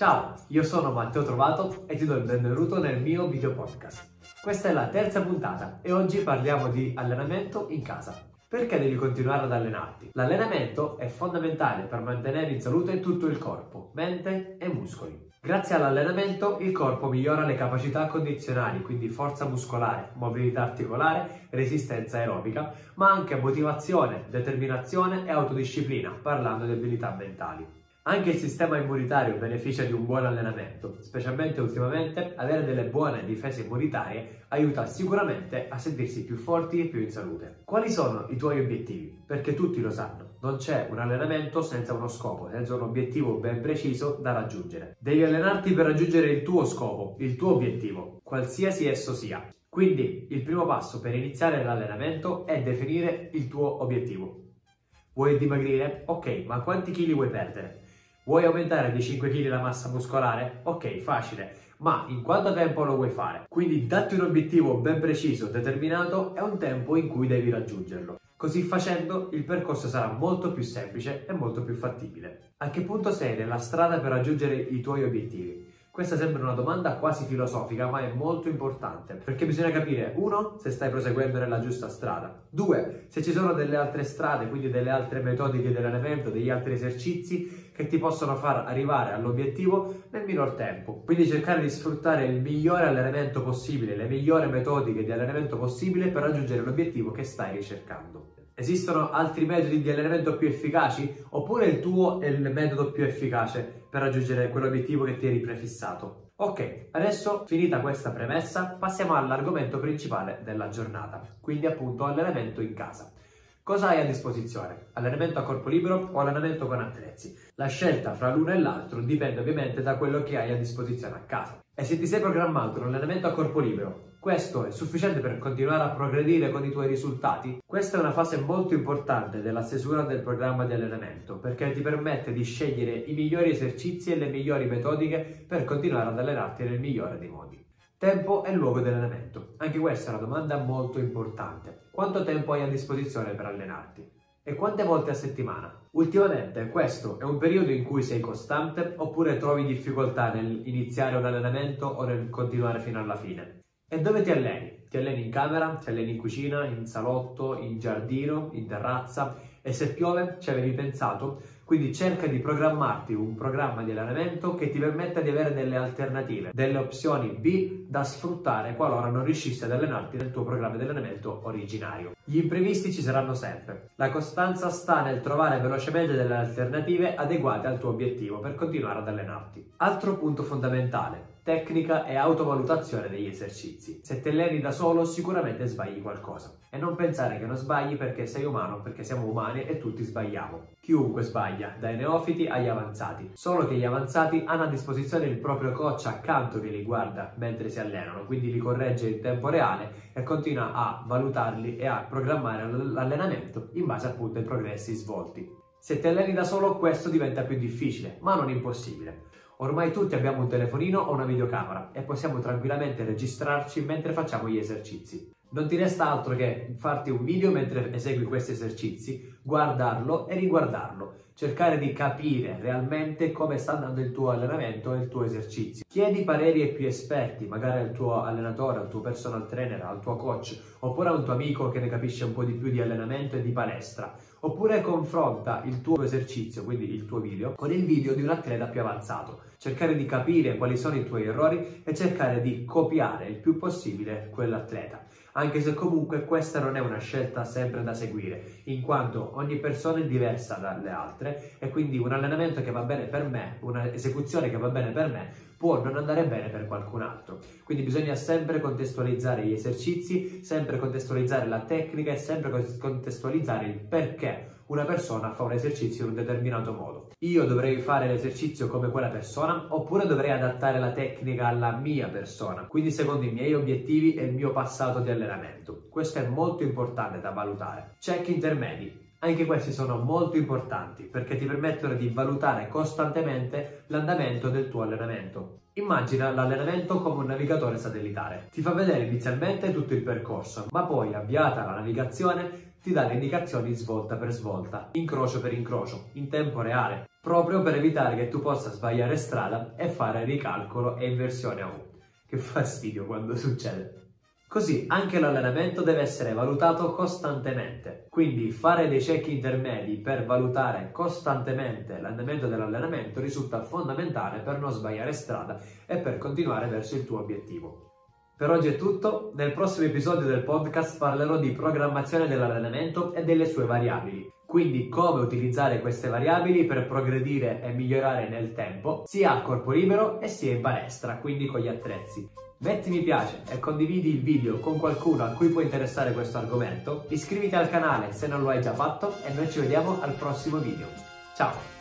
Ciao, io sono Matteo Trovato e ti do il benvenuto nel mio video podcast. Questa è la terza puntata e oggi parliamo di allenamento in casa. Perché devi continuare ad allenarti? L'allenamento è fondamentale per mantenere in salute tutto il corpo, mente e muscoli. Grazie all'allenamento il corpo migliora le capacità condizionali, quindi forza muscolare, mobilità articolare, resistenza aerobica, ma anche motivazione, determinazione e autodisciplina, parlando di abilità mentali. Anche il sistema immunitario beneficia di un buon allenamento, specialmente ultimamente avere delle buone difese immunitarie aiuta sicuramente a sentirsi più forti e più in salute. Quali sono i tuoi obiettivi? Perché tutti lo sanno, non c'è un allenamento senza uno scopo, senza un obiettivo ben preciso da raggiungere. Devi allenarti per raggiungere il tuo scopo, il tuo obiettivo, qualsiasi esso sia. Quindi il primo passo per iniziare l'allenamento è definire il tuo obiettivo. Vuoi dimagrire? Ok, ma quanti chili vuoi perdere? Vuoi aumentare di 5 kg la massa muscolare? Ok, facile, ma in quanto tempo lo vuoi fare? Quindi datti un obiettivo ben preciso, determinato e un tempo in cui devi raggiungerlo. Così facendo il percorso sarà molto più semplice e molto più fattibile. A che punto sei nella strada per raggiungere i tuoi obiettivi? Questa sembra una domanda quasi filosofica, ma è molto importante perché bisogna capire, uno, se stai proseguendo nella giusta strada, due, se ci sono delle altre strade, quindi delle altre metodiche di allenamento, degli altri esercizi che ti possono far arrivare all'obiettivo nel minor tempo. Quindi cercare di sfruttare il migliore allenamento possibile, le migliori metodiche di allenamento possibile per raggiungere l'obiettivo che stai ricercando. Esistono altri metodi di allenamento più efficaci? Oppure il tuo è il metodo più efficace? per raggiungere quell'obiettivo che ti eri prefissato. Ok, adesso finita questa premessa, passiamo all'argomento principale della giornata, quindi appunto allenamento in casa. Cosa hai a disposizione? Allenamento a corpo libero o allenamento con attrezzi? La scelta fra l'uno e l'altro dipende ovviamente da quello che hai a disposizione a casa. E se ti sei programmato un allenamento a corpo libero questo è sufficiente per continuare a progredire con i tuoi risultati? Questa è una fase molto importante della stesura del programma di allenamento perché ti permette di scegliere i migliori esercizi e le migliori metodiche per continuare ad allenarti nel migliore dei modi. Tempo e luogo di allenamento. Anche questa è una domanda molto importante. Quanto tempo hai a disposizione per allenarti? E quante volte a settimana? Ultimamente questo è un periodo in cui sei costante oppure trovi difficoltà nel iniziare un allenamento o nel continuare fino alla fine? E dove ti alleni? Ti alleni in camera, ti alleni in cucina, in salotto, in giardino, in terrazza? E se piove ci avevi pensato? Quindi cerca di programmarti un programma di allenamento che ti permetta di avere delle alternative, delle opzioni B da sfruttare qualora non riuscissi ad allenarti nel tuo programma di allenamento originario. Gli imprevisti ci saranno sempre. La costanza sta nel trovare velocemente delle alternative adeguate al tuo obiettivo per continuare ad allenarti. Altro punto fondamentale, tecnica e autovalutazione degli esercizi. Se te alleni da solo sicuramente sbagli qualcosa e non pensare che non sbagli perché sei umano, perché siamo umani e tutti sbagliamo. Chiunque sbaglia, dai neofiti agli avanzati. Solo che gli avanzati hanno a disposizione il proprio coach accanto che li guarda mentre si allenano, quindi li corregge in tempo reale e continua a valutarli e a programmare l'allenamento in base appunto ai progressi svolti. Se ti alleni da solo questo diventa più difficile, ma non impossibile. Ormai tutti abbiamo un telefonino o una videocamera e possiamo tranquillamente registrarci mentre facciamo gli esercizi. Non ti resta altro che farti un video mentre esegui questi esercizi, guardarlo e riguardarlo, cercare di capire realmente come sta andando il tuo allenamento e il tuo esercizio. Chiedi pareri ai più esperti, magari al tuo allenatore, al tuo personal trainer, al tuo coach, oppure a un tuo amico che ne capisce un po' di più di allenamento e di palestra oppure confronta il tuo esercizio, quindi il tuo video, con il video di un atleta più avanzato. Cercare di capire quali sono i tuoi errori e cercare di copiare il più possibile quell'atleta. Anche se comunque questa non è una scelta sempre da seguire, in quanto ogni persona è diversa dalle altre e quindi un allenamento che va bene per me, un'esecuzione che va bene per me, può non andare bene per qualcun altro. Quindi bisogna sempre contestualizzare gli esercizi, sempre contestualizzare la tecnica e sempre contestualizzare il perché una persona fa un esercizio in un determinato modo. Io dovrei fare l'esercizio come quella persona oppure dovrei adattare la tecnica alla mia persona, quindi secondo i miei obiettivi e il mio passato di allenamento. Questo è molto importante da valutare. Check intermedi. Anche questi sono molto importanti perché ti permettono di valutare costantemente l'andamento del tuo allenamento. Immagina l'allenamento come un navigatore satellitare. Ti fa vedere inizialmente tutto il percorso, ma poi avviata la navigazione ti dà le indicazioni svolta per svolta, incrocio per incrocio, in tempo reale, proprio per evitare che tu possa sbagliare strada e fare ricalcolo e inversione a U. Che fastidio quando succede. Così anche l'allenamento deve essere valutato costantemente, quindi fare dei check intermedi per valutare costantemente l'andamento dell'allenamento risulta fondamentale per non sbagliare strada e per continuare verso il tuo obiettivo. Per oggi è tutto, nel prossimo episodio del podcast parlerò di programmazione dell'allenamento e delle sue variabili, quindi come utilizzare queste variabili per progredire e migliorare nel tempo, sia a corpo libero e sia in palestra, quindi con gli attrezzi. Metti mi piace e condividi il video con qualcuno a cui può interessare questo argomento, iscriviti al canale se non lo hai già fatto e noi ci vediamo al prossimo video. Ciao!